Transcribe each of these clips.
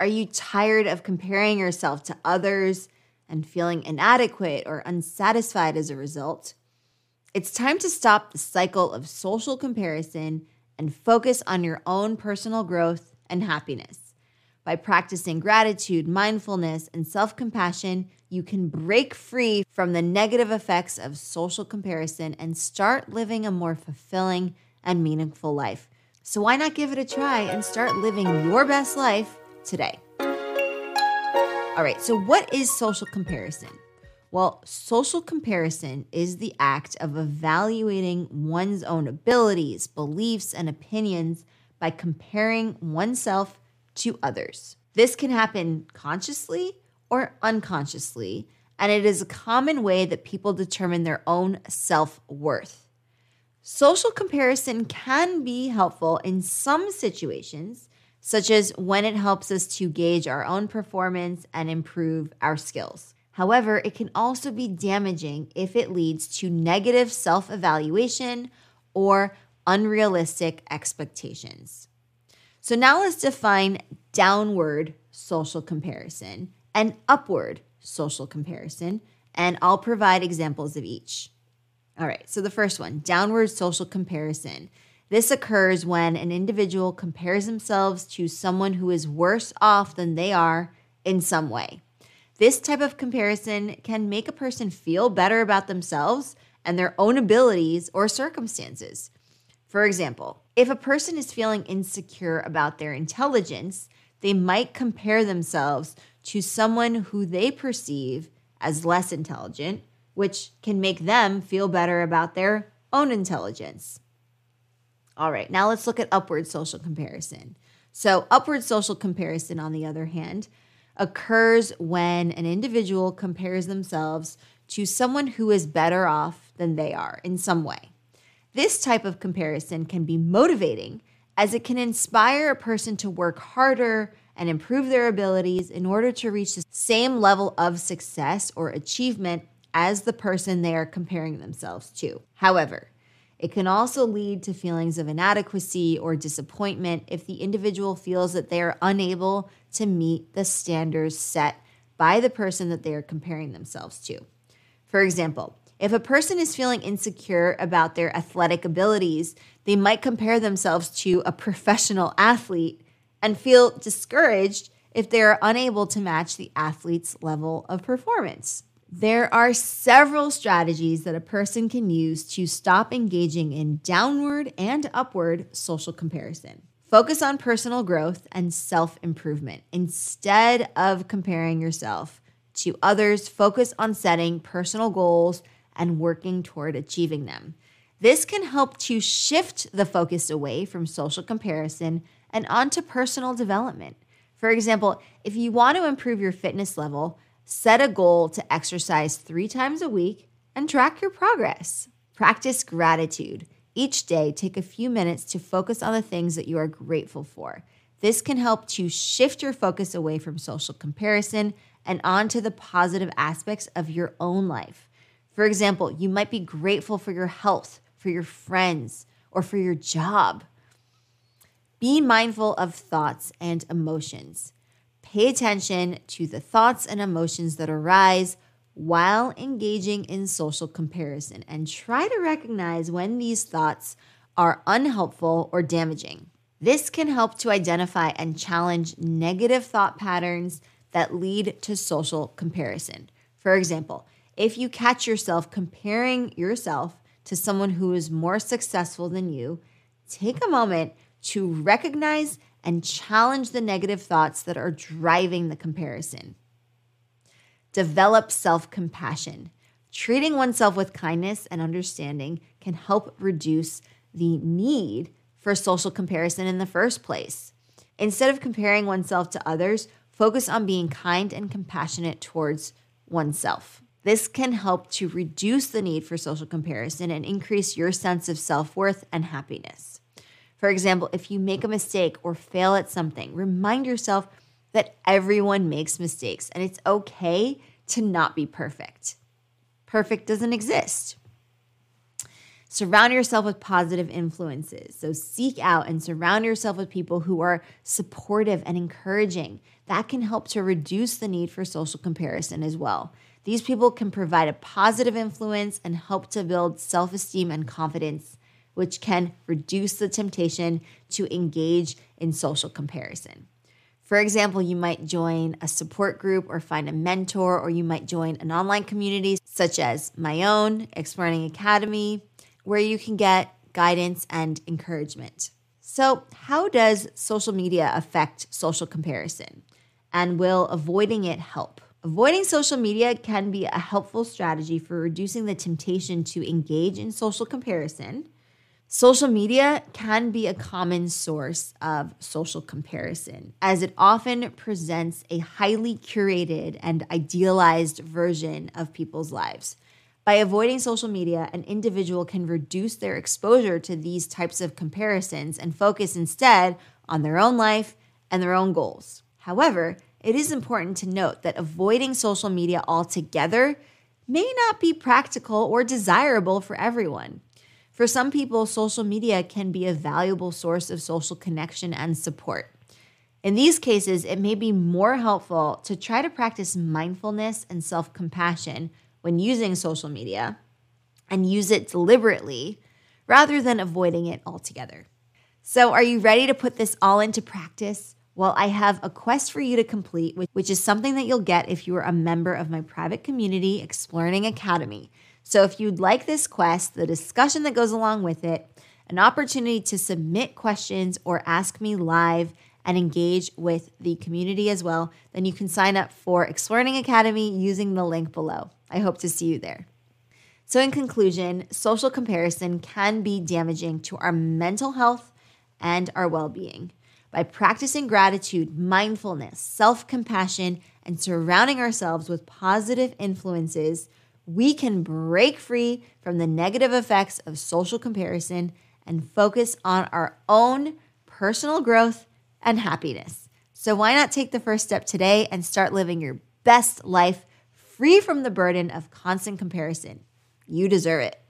Are you tired of comparing yourself to others and feeling inadequate or unsatisfied as a result? It's time to stop the cycle of social comparison and focus on your own personal growth and happiness. By practicing gratitude, mindfulness, and self compassion, you can break free from the negative effects of social comparison and start living a more fulfilling and meaningful life. So, why not give it a try and start living your best life today? All right, so what is social comparison? Well, social comparison is the act of evaluating one's own abilities, beliefs, and opinions by comparing oneself to others. This can happen consciously or unconsciously, and it is a common way that people determine their own self worth. Social comparison can be helpful in some situations, such as when it helps us to gauge our own performance and improve our skills. However, it can also be damaging if it leads to negative self evaluation or unrealistic expectations. So, now let's define downward social comparison and upward social comparison, and I'll provide examples of each. All right, so the first one downward social comparison. This occurs when an individual compares themselves to someone who is worse off than they are in some way. This type of comparison can make a person feel better about themselves and their own abilities or circumstances. For example, if a person is feeling insecure about their intelligence, they might compare themselves to someone who they perceive as less intelligent, which can make them feel better about their own intelligence. All right, now let's look at upward social comparison. So, upward social comparison, on the other hand, occurs when an individual compares themselves to someone who is better off than they are in some way. This type of comparison can be motivating as it can inspire a person to work harder and improve their abilities in order to reach the same level of success or achievement as the person they are comparing themselves to. However, it can also lead to feelings of inadequacy or disappointment if the individual feels that they are unable to meet the standards set by the person that they are comparing themselves to. For example, if a person is feeling insecure about their athletic abilities, they might compare themselves to a professional athlete and feel discouraged if they are unable to match the athlete's level of performance. There are several strategies that a person can use to stop engaging in downward and upward social comparison. Focus on personal growth and self improvement. Instead of comparing yourself to others, focus on setting personal goals and working toward achieving them. This can help to shift the focus away from social comparison and onto personal development. For example, if you want to improve your fitness level, Set a goal to exercise three times a week and track your progress. Practice gratitude. Each day, take a few minutes to focus on the things that you are grateful for. This can help to shift your focus away from social comparison and onto the positive aspects of your own life. For example, you might be grateful for your health, for your friends, or for your job. Be mindful of thoughts and emotions. Pay attention to the thoughts and emotions that arise while engaging in social comparison and try to recognize when these thoughts are unhelpful or damaging. This can help to identify and challenge negative thought patterns that lead to social comparison. For example, if you catch yourself comparing yourself to someone who is more successful than you, take a moment to recognize and challenge the negative thoughts that are driving the comparison. Develop self compassion. Treating oneself with kindness and understanding can help reduce the need for social comparison in the first place. Instead of comparing oneself to others, focus on being kind and compassionate towards oneself. This can help to reduce the need for social comparison and increase your sense of self worth and happiness. For example, if you make a mistake or fail at something, remind yourself that everyone makes mistakes and it's okay to not be perfect. Perfect doesn't exist. Surround yourself with positive influences. So seek out and surround yourself with people who are supportive and encouraging. That can help to reduce the need for social comparison as well. These people can provide a positive influence and help to build self esteem and confidence, which can reduce the temptation to engage in social comparison. For example, you might join a support group or find a mentor, or you might join an online community such as my own, Explearning Academy, where you can get guidance and encouragement. So, how does social media affect social comparison? And will avoiding it help? Avoiding social media can be a helpful strategy for reducing the temptation to engage in social comparison. Social media can be a common source of social comparison, as it often presents a highly curated and idealized version of people's lives. By avoiding social media, an individual can reduce their exposure to these types of comparisons and focus instead on their own life and their own goals. However, it is important to note that avoiding social media altogether may not be practical or desirable for everyone. For some people, social media can be a valuable source of social connection and support. In these cases, it may be more helpful to try to practice mindfulness and self compassion when using social media and use it deliberately rather than avoiding it altogether. So, are you ready to put this all into practice? Well, I have a quest for you to complete, which is something that you'll get if you are a member of my private community, Explearning Academy. So, if you'd like this quest, the discussion that goes along with it, an opportunity to submit questions or ask me live and engage with the community as well, then you can sign up for Explearning Academy using the link below. I hope to see you there. So, in conclusion, social comparison can be damaging to our mental health and our well being. By practicing gratitude, mindfulness, self compassion, and surrounding ourselves with positive influences, we can break free from the negative effects of social comparison and focus on our own personal growth and happiness. So, why not take the first step today and start living your best life free from the burden of constant comparison? You deserve it.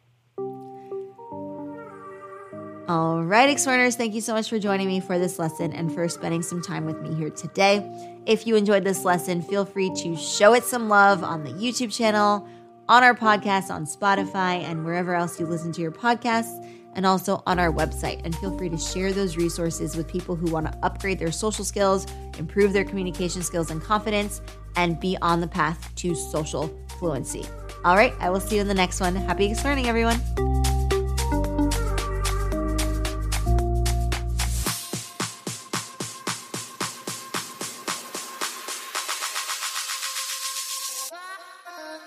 All right, Explearners, thank you so much for joining me for this lesson and for spending some time with me here today. If you enjoyed this lesson, feel free to show it some love on the YouTube channel, on our podcast, on Spotify, and wherever else you listen to your podcasts and also on our website. And feel free to share those resources with people who want to upgrade their social skills, improve their communication skills and confidence, and be on the path to social fluency. All right, I will see you in the next one. Happy Explearning, everyone.